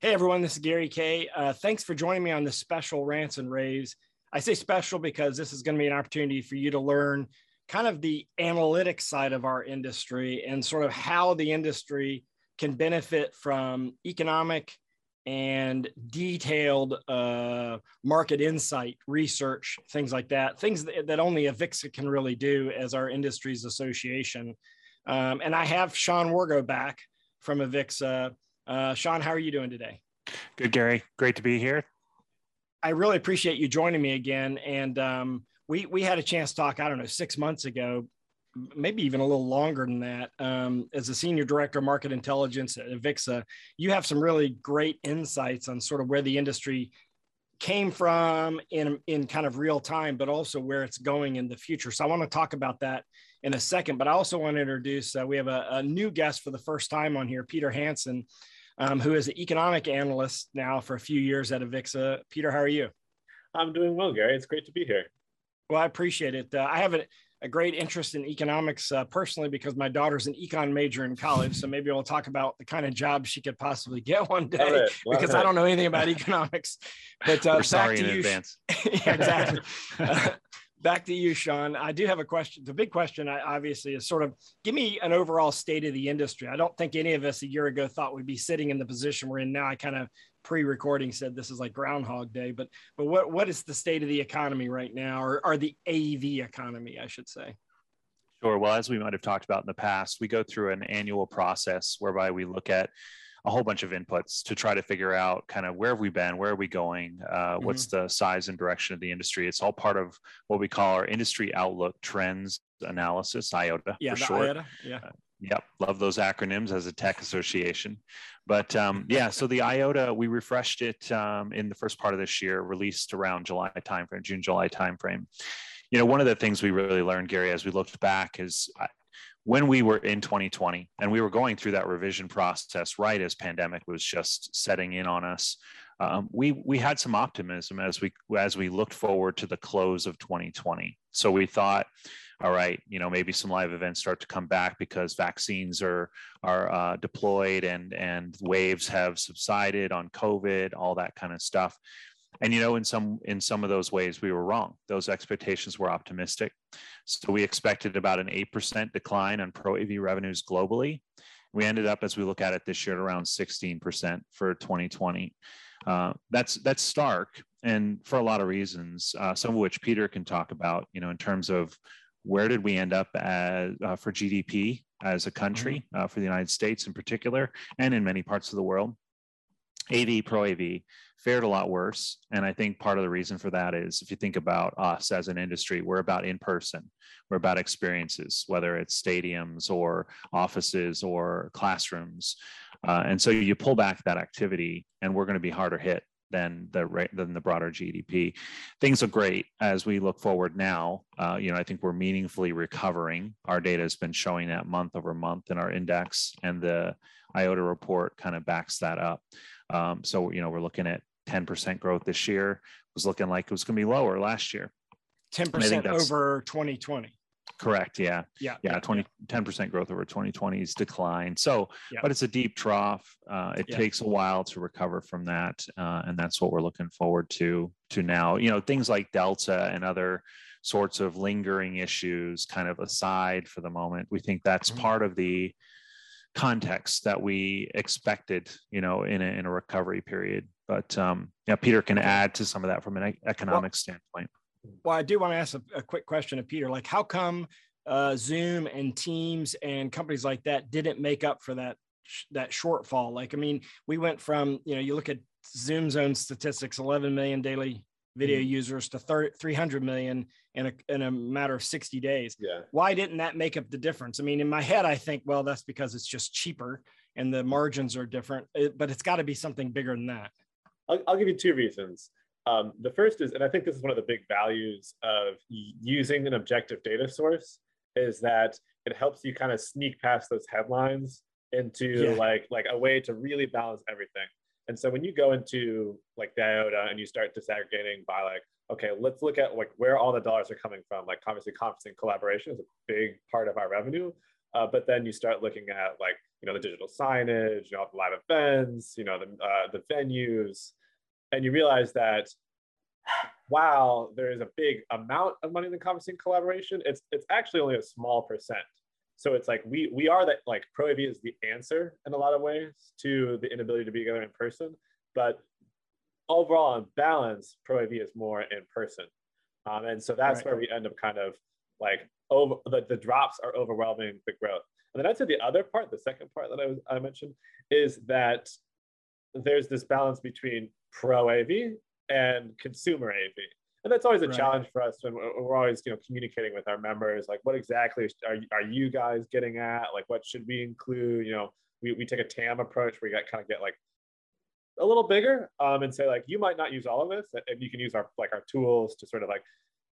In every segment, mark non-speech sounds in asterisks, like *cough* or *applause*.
Hey everyone, this is Gary Kayye. Uh, thanks for joining me on this special rants and raves. I say special because this is going to be an opportunity for you to learn kind of the analytics side of our industry and sort of how the industry can benefit from economic and detailed uh, market insight research, things like that, things that, that only Avixa can really do as our industry's association. Um, and I have Sean Wargo back from Avixa. Uh, Sean, how are you doing today? Good, Gary. Great to be here. I really appreciate you joining me again. And um, we we had a chance to talk. I don't know six months ago, maybe even a little longer than that. Um, as a senior director of market intelligence at Avixa, you have some really great insights on sort of where the industry came from in in kind of real time, but also where it's going in the future. So I want to talk about that in a second. But I also want to introduce. Uh, we have a, a new guest for the first time on here, Peter Hansen. Um, who is an economic analyst now for a few years at Avixa. Peter, how are you? I'm doing well, Gary. It's great to be here. Well, I appreciate it. Uh, I have a, a, great interest in economics uh, personally because my daughter's an econ major in college. So maybe we'll talk about the kind of job she could possibly get one day Love it, love because it. I don't know anything about economics. But uh, We're back sorry to in you. advance. *laughs* yeah, exactly. Uh, back to you, Sean. I do have a question. The big question, I, obviously, is sort of give me an overall state of the industry. I don't think any of us a year ago thought we'd be sitting in the position we're in now. I kind of pre-recording said this is like Groundhog Day, but but what what is the state of the economy right now, or, or the AV economy, I should say? Sure. Well, as we might have talked about in the past, we go through an annual process whereby we look at a whole bunch of inputs to try to figure out kind of where have we been, where are we going, uh, what's the size and direction of the industry. It's all part of what we call our industry outlook trends analysis, IOTA Yeah, for short. IOTA. Yeah. Yep, love those acronyms as a tech association. But um, yeah, so the IOTA, we refreshed it um, in the first part of this year, released around July timeframe, June, July timeframe. You know, one of the things we really learned, Gary, as we looked back is when we were in 2020 and we were going through that revision process right as pandemic was just setting in on us um, we we had some optimism as we as we looked forward to the close of 2020 so we thought all right you know maybe some live events start to come back because vaccines are are uh, deployed and and waves have subsided on covid all that kind of stuff and you know in some in some of those ways we were wrong. Those expectations were optimistic. So we expected about an 8% decline on pro av revenues globally. We ended up as we look at it this year at around 16% for 2020 uh, that's that's stark and for a lot of reasons uh, some of which peter can talk about you know in terms of where did we end up as, uh, for gdp as a country uh, for the united states in particular and in many parts of the world AV, Pro AV fared a lot worse. And I think part of the reason for that is if you think about us as an industry, we're about in person, we're about experiences, whether it's stadiums or offices or classrooms. Uh, and so you pull back that activity, and we're going to be harder hit than the than the broader GDP. Things are great as we look forward now. Uh, you know, I think we're meaningfully recovering. Our data has been showing that month over month in our index, and the IOTA report kind of backs that up. Um, so you know, we're looking at 10% growth this year. It was looking like it was going to be lower last year. 10% over 2020. Correct. Yeah. Yeah. Yeah. 20, 10% growth over 2020's decline. So, Yeah. but it's a deep trough. Uh, it Yeah. takes a while to recover from that. Uh, and that's what we're looking forward to, to now, you know, things like Delta and other sorts of lingering issues kind of aside for the moment. We think that's Mhm. part of the context that we expected, you know, in a, in a recovery period. But um, yeah, Peter can add to some of that from an economic standpoint. Well, I do want to ask a, a quick question of Peter. Like, how come uh, Zoom and Teams and companies like that didn't make up for that sh- that shortfall? Like, I mean, we went from you know, you look at Zoom's own statistics, 11 million daily video users to thir- 300 million in a in a matter of 60 days. Yeah. Why didn't that make up the difference? I mean, in my head, I think, well, that's because it's just cheaper and the margins are different. But it's got to be something bigger than that. I'll, I'll give you two reasons. Um, the first is, and I think this is one of the big values of using an objective data source, is that it helps you kind of sneak past those headlines into Yeah. like like a way to really balance everything. And so when you go into like the IOTA and you start disaggregating by like, okay, let's look at like where all the dollars are coming from. Like obviously conferencing collaboration is a big part of our revenue. Uh, but then you start looking at like, you know, the digital signage, you know, the live events, you know, the, uh, the venues, and you realize that while there is a big amount of money in the conferencing collaboration, it's it's actually only a small percent. So it's like we we are that like Pro AV is the answer in a lot of ways to the inability to be together in person, but overall on balance, Pro AV is more in person, um, and so that's Right. where we end up kind of like over the, the drops are overwhelming the growth. And then I'd say the other part, the second part that I was I mentioned, is that there's this balance between Pro AV and consumer AV. And that's always a Right. challenge for us when we're we're always, you know, communicating with our members, like what exactly are, are you guys getting at? Like what should we include? You know, we, we take a TAM approach where you got kind of get like a little bigger um, and say like, you might not use all of this and you can use our like our tools to sort of like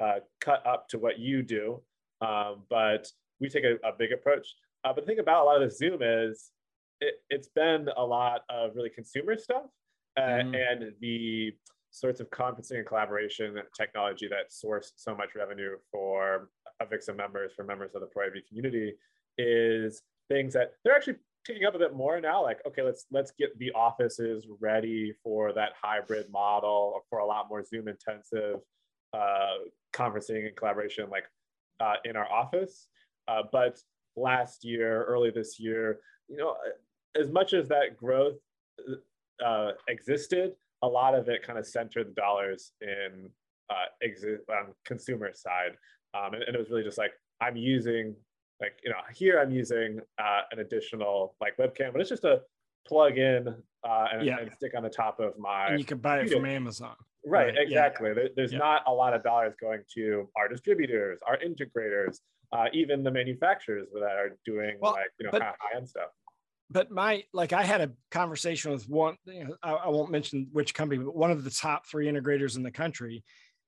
uh, cut up to what you do. Um, but we take a, a big approach. Uh, but the thing about a lot of the Zoom is it, it's been a lot of really consumer stuff uh, Mhm. and the sorts of conferencing and collaboration technology that source so much revenue for Avixa members, for members of the Pro AV community, is things that they're actually picking up a bit more now. Like, okay, let's let's get the offices ready for that hybrid model or for a lot more Zoom intensive uh, conferencing and collaboration, like uh, in our office. Uh, but last year, early this year, you know, as much as that growth uh, existed, a lot of it kind of centered the dollars in uh, exi- um, consumer side, um, and, and it was really just like I'm using, like you know, here I'm using uh, an additional like webcam, but it's just a plug in uh, and, Yeah. and stick on the top of my and you can buy it computer. from Amazon. Right, Right, yeah. exactly. There- There's Yeah. not a lot of dollars going to our distributors, our integrators, uh, even the manufacturers that are doing Well, like you know kind of high end stuff. but my like i had a conversation with one you know, I, I won't mention which company but one of the top three integrators in the country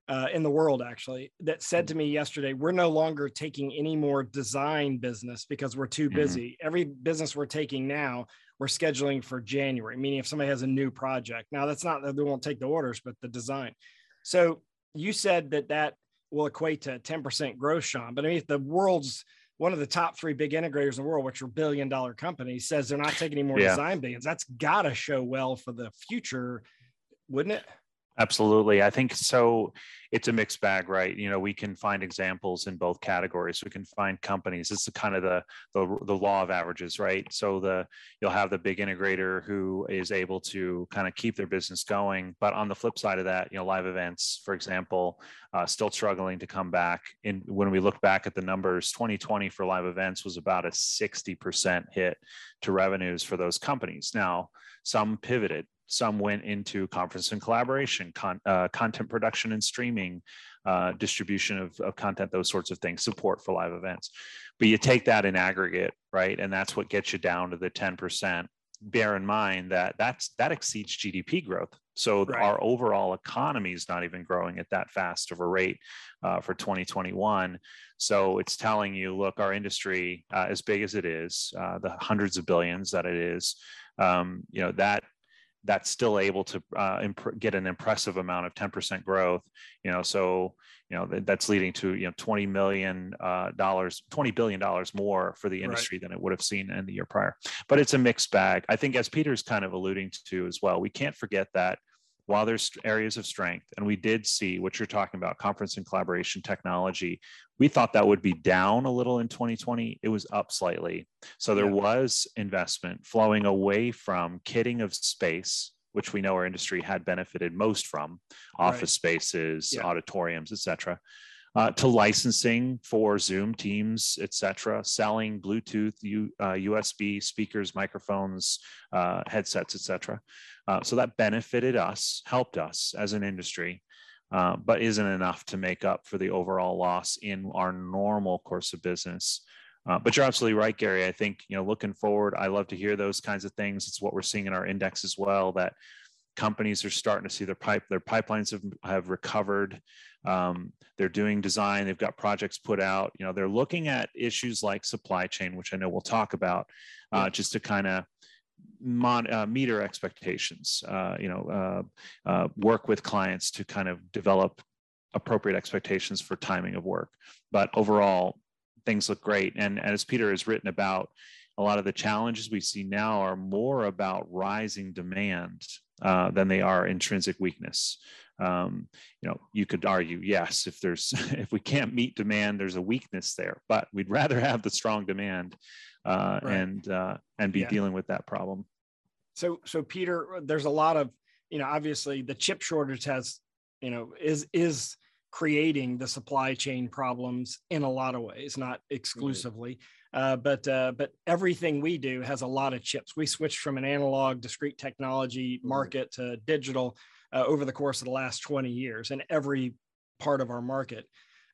uh, in the world actually that said to me yesterday we're no longer taking any more design business because we're too Mhm. busy every business we're taking now we're scheduling for january meaning if somebody has a new project now that's not that they won't take the orders but the design so you said that that will equate to 10% growth sean but i mean if the world's one of the top three big integrators in the world, which are billion dollar companies, says they're not taking any more Yeah. design billions. That's got to show well for the future, wouldn't it? Absolutely. I think so. It's a mixed bag, right? You know, we can find examples in both categories. We can find companies. It's kind of the, the the law of averages, right? So the you'll have the big integrator who is able to kind of keep their business going, but on the flip side of that, you know, live events, for example, uh, still struggling to come back. In when we look back at the numbers, 2020 for live events was about a 60% hit to revenues for those companies. Now, some pivoted some went into conference and collaboration con, uh, content production and streaming uh, distribution of, of content those sorts of things support for live events. But you take that in aggregate right? And that's what gets you down to the 10% bear in mind that that's that exceeds gdp growth. So Right. our overall economy is not even growing at that fast of a rate uh, for 2021 so it's telling you look our industry uh, as big as it is uh, the hundreds of billions that it is um, you know that that's still able to uh, imp- get an impressive amount of 10% growth you know so you know th- that's leading to you know 20 million uh, dollars 20 billion dollars more for the Right. industry than it would have seen in the year prior but it's a mixed bag i think as peter's kind of alluding to as well we can't forget that while there's areas of strength and we did see what you're talking about conference and collaboration technology we thought that would be down a little in 2020 it was up slightly so there Yeah. was investment flowing away from kitting of space, which we know our industry had benefited most from, office Right. spaces, Yeah. auditoriums, et cetera, uh, to licensing for Zoom, Teams, et cetera, selling Bluetooth, U, uh, USB speakers, microphones, uh, headsets, et cetera. Uh, so that benefited us, helped us as an industry. Uh, but isn't enough to make up for the overall loss in our normal course of business. Uh, but you're absolutely right, Gary. I think you know, looking forward, I love to hear those kinds of things. It's what we're seeing in our index as well. That companies are starting to see their pipe their pipelines have, have recovered um, they're doing design they've got projects put out you know they're looking at issues like supply chain which i know we'll talk about uh, just to kind of mon- uh, meter expectations uh, you know uh, uh, work with clients to kind of develop appropriate expectations for timing of work. But overall things look great. And, and as peter has written about a lot of the challenges we see now are more about rising demand uh, than they are intrinsic weakness. Um, you know, you could argue, yes, if there's *laughs* if we can't meet demand, there's a weakness there. But we'd rather have the strong demand uh, right. and uh, and be yeah. dealing with that problem. So, so Peter, there's a lot of you know, obviously the chip shortage has you know is is creating the supply chain problems in a lot of ways, not mm-hmm. exclusively. Uh, but uh, but everything we do has a lot of chips. We switched from an analog discrete technology mm-hmm. market to digital uh, over the course of the last 20 years in every part of our market.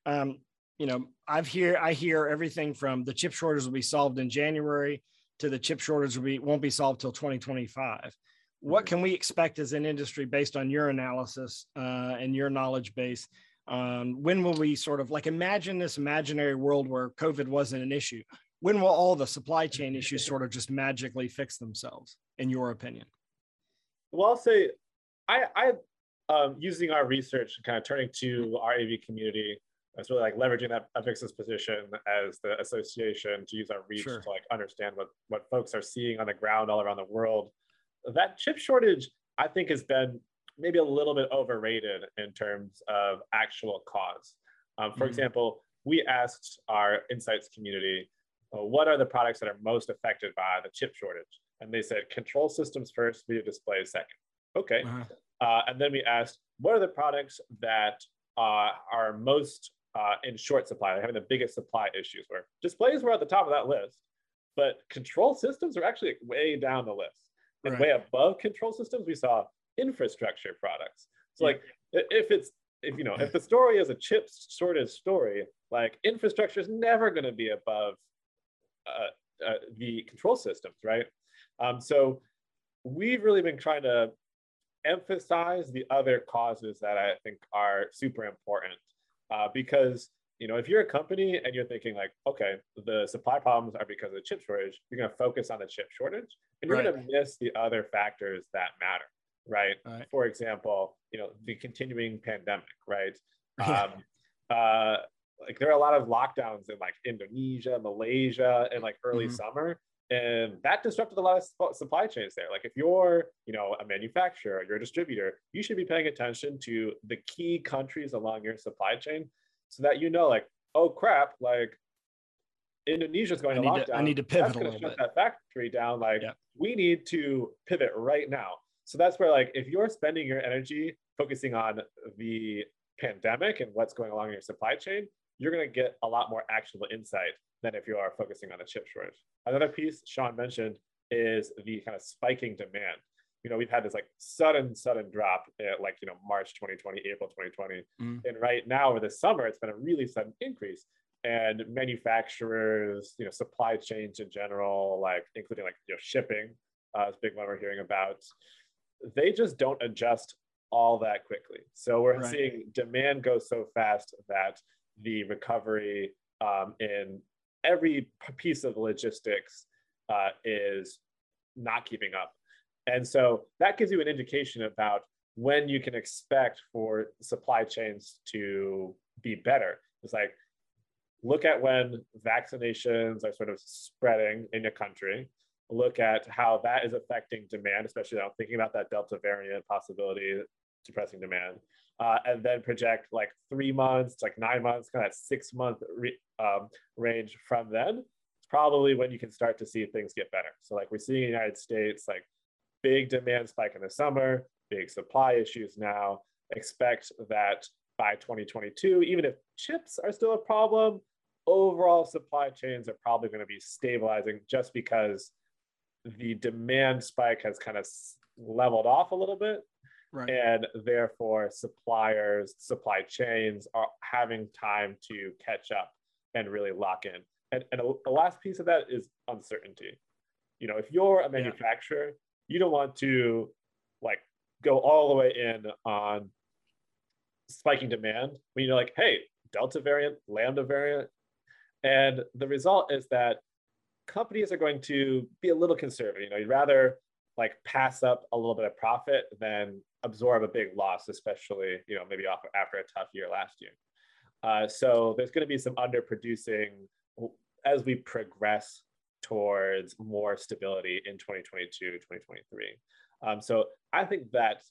Um, you know, I've hear I hear everything from the chip shortage will be solved in January to the chip shortage will be won't be solved till 2025. What mm-hmm. can we expect as an industry based on your analysis uh, and your knowledge base? Um, when will we sort of like imagine this imaginary world where COVID wasn't an issue? When will all the supply chain issues sort of just magically fix themselves in your opinion well i'll say i i um, using our research kind of turning to our av community it's really like leveraging that Avixa's position as the association to use our reach sure. to like understand what what folks are seeing on the ground all around the world that chip shortage i think has been maybe a little bit overrated in terms of actual cause um, for mm-hmm. example we asked our insights community well, what are the products that are most affected by the chip shortage? And they said control systems first, video displays second. Okay. Uh-huh. Uh, and then we asked, what are the products that uh, are most uh, in short supply, They're having the biggest supply issues? Where displays were at the top of that list, but control systems are actually way down the list. And right. way above control systems, we saw infrastructure products. So, yeah. like, if it's if you know if the story is a chip shortage story, like infrastructure is never going to be above uh, uh, the control systems, right? Um, so we've really been trying to emphasize the other causes that I think are super important uh, because you know if you're a company and you're thinking like okay the supply problems are because of the chip shortage you're going to focus on the chip shortage and you're right. going to miss the other factors that matter right? right? for example you know the continuing pandemic right *laughs* um, uh, like there are a lot of lockdowns in like Indonesia, Malaysia, and like early mm-hmm. summer. And that disrupted a lot of supply chains there. Like if you're, you know, a manufacturer, you're a distributor, you should be paying attention to the key countries along your supply chain so that you know, like, oh crap, like Indonesia's going I to lockdown. To, I need to pivot that's a little shut bit. That factory down. Like we need to pivot right now. So that's where like if you're spending your energy focusing on the pandemic and what's going along in your supply chain, you're going to get a lot more actionable insight than if you are focusing on a chip shortage. Another piece Sean mentioned is the kind of spiking demand. You know, we've had this like sudden, sudden drop at like, you know, March 2020, April 2020. Mm. And right now over the summer, it's been a really sudden increase. And manufacturers, you know, supply chains in general, like including like, you know, shipping, uh, is big one we're hearing about. They just don't adjust all that quickly. So we're right. seeing demand go so fast that the recovery um, in every piece of logistics uh, is not keeping up. And so that gives you an indication about when you can expect for supply chains to be better. It's like, look at when vaccinations are sort of spreading in your country, look at how that is affecting demand, especially now thinking about that Delta variant possibility depressing demand uh, and then project like three months, like nine months, kind of six month re- um, range from then. It's probably when you can start to see things get better. So like we're seeing in the United States, like big demand spike in the summer, big supply issues now. Expect that by 2022, even if chips are still a problem, overall supply chains are probably going to be stabilizing just because the demand spike has kind of leveled off a little bit Right. And therefore, suppliers, supply chains are having time to catch up and really lock in. And, and the last piece of that is uncertainty. You know, if you're a manufacturer, yeah. you don't want to like go all the way in on spiking demand when you're like, hey, Delta variant, Lambda variant. And the result is that companies are going to be a little conservative. You know, you'd rather like pass up a little bit of profit than absorb a big loss, especially, you know, maybe off after a tough year last year. Uh, so there's going to be some underproducing as we progress towards more stability in 2022, 2023. Um, so I think that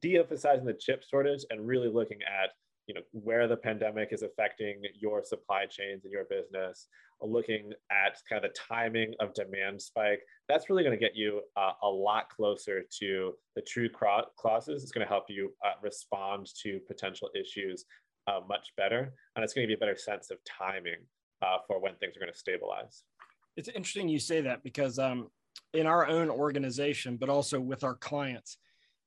de-emphasizing the chip shortage and really looking at you know where the pandemic is affecting your supply chains and your business looking at kind of the timing of demand spike that's really going to get you uh, a lot closer to the true clauses it's going to help you uh, respond to potential issues uh, much better and it's going to give you a better sense of timing uh, for when things are going to stabilize. It's interesting you say that because um, in our own organization but also with our clients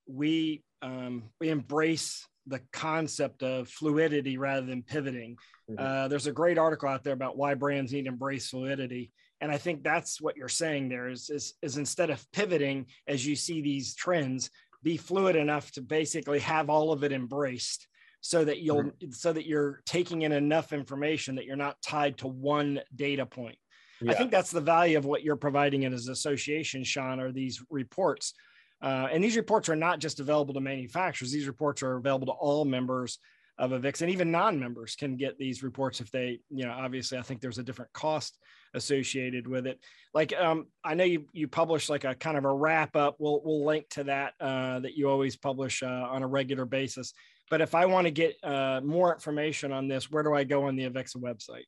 we um, we embrace the concept of fluidity rather than pivoting. Mm-hmm. Uh, there's a great article out there about why brands need to embrace fluidity. And I think that's what you're saying there is, is, is instead of pivoting as you see these trends, be fluid enough to basically have all of it embraced so that you'll mm-hmm. so that you're taking in enough information that you're not tied to one data point. Yeah. I think that's the value of what you're providing in as association, Sean, are these reports uh, and these reports are not just available to manufacturers. These reports are available to all members of AVIXA, and even non-members can get these reports if they, you know, obviously I think there's a different cost associated with it. Like um, I know you you publish like a kind of a wrap up. We'll we'll link to that uh, that you always publish uh, on a regular basis. But if I want to get uh, more information on this, where do I go on the AVIXA website?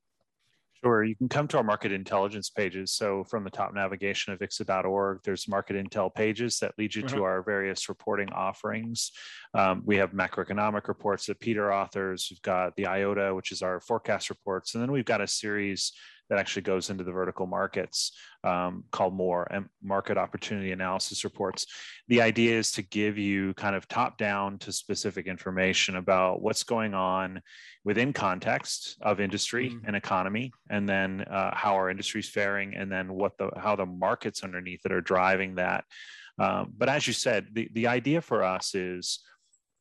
Sure. You can come to our market intelligence pages. So from the top navigation of avixa.org, there's market intel pages that lead you mm-hmm. to our various reporting offerings. Um, we have macroeconomic reports that Peter authors. We've got the IOTA, which is our forecast reports. And then we've got a series that actually goes into the vertical markets um, called more and market opportunity analysis reports. The idea is to give you kind of top down to specific information about what's going on within context of industry mm-hmm. and economy, and then uh, how our industry is faring, and then what the how the markets underneath it are driving that. Um, but as you said, the, the idea for us is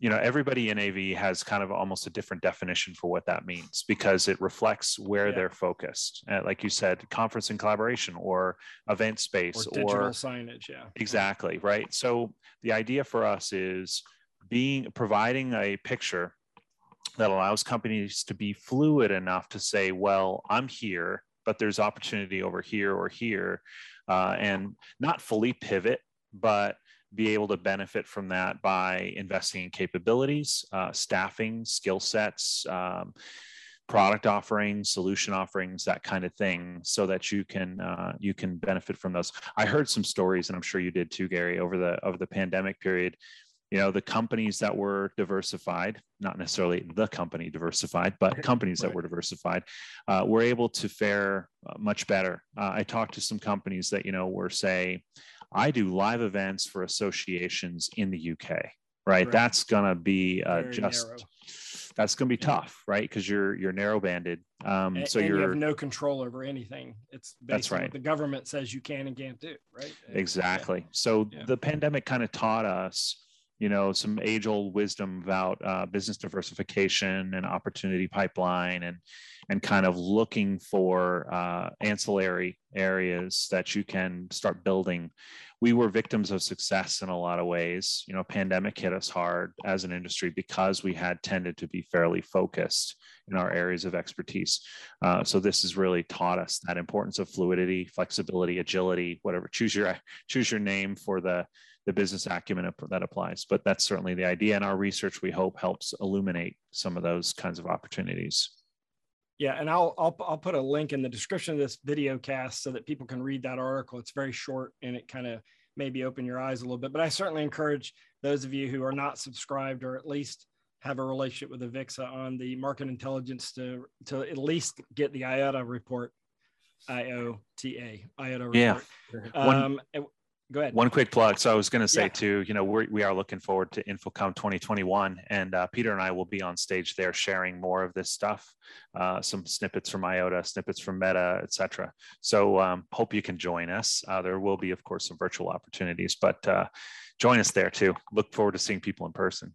you know everybody in av has kind of almost a different definition for what that means because it reflects where yeah. they're focused. Uh, like you said conference and collaboration or event space or digital or, signage yeah. Exactly right? So the idea for us is being providing a picture that allows companies to be fluid enough to say well i'm here but there's opportunity over here or here uh, and not fully pivot but be able to benefit from that by investing in capabilities, uh, staffing, skill sets, um, product offerings, solution offerings, that kind of thing, so that you can uh, you can benefit from those. I heard some stories, and I'm sure you did too, Gary, over the over the pandemic period. You know, the companies that were diversified, not necessarily the company diversified, but *laughs* companies that were diversified, uh, were able to fare uh, much better. Uh, I talked to some companies that you know were say I do live events for associations in the UK, right? right. That's gonna be uh, just narrow. that's gonna be tough, right? Because you're you're narrow banded. Um, and, so and you're you have no control over anything. It's that's right. the government says you can and can't do, right? Exactly. Yeah. So yeah. the pandemic kind of taught us you know some age old wisdom about uh, business diversification and opportunity pipeline and and kind of looking for uh, ancillary areas that you can start building. We were victims of success in a lot of ways. You know pandemic hit us hard as an industry because we had tended to be fairly focused in our areas of expertise. Uh, so this has really taught us that importance of fluidity flexibility agility whatever choose your choose your name for the the business acumen that applies. But that's certainly the idea. And our research, we hope, helps illuminate some of those kinds of opportunities. Yeah, and I'll, I'll I'll put a link in the description of this video cast so that people can read that article. It's very short and it kind of maybe open your eyes a little bit. But I certainly encourage those of you who are not subscribed or at least have a relationship with Avixa on the market intelligence to to at least get the IOTA report, IOTA IOTA report. Yeah. Um, go ahead. One quick plug. So I was going to say Yeah. too, you know, we're, we are looking forward to InfoComm 2021, and uh, Peter and I will be on stage there sharing more of this stuff, uh, some snippets from IOTA, snippets from Meta, etc. So um, hope you can join us. Uh, there will be, of course, some virtual opportunities, but uh, join us there too. Look forward to seeing people in person.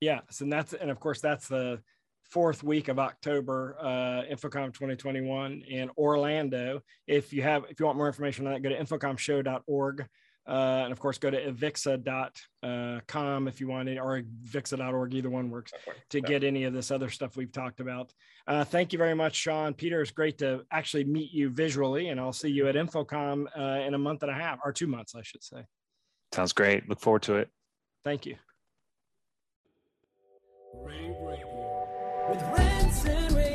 Yes, and that's and of course that's the fourth week of October, uh, InfoComm 2021 in Orlando. If you have if you want more information on that, go to infocommshow.org. Uh, and of course, go to avixa.com if you want it, or avixa.org. Either one works to get any of this other stuff we've talked about. Uh, thank you very much, Sean. Peter, it's great to actually meet you visually, and I'll see you at InfoComm uh, in a month and a half, or two months, I should say. Sounds great. Look forward to it. Thank you. Rave Radio. With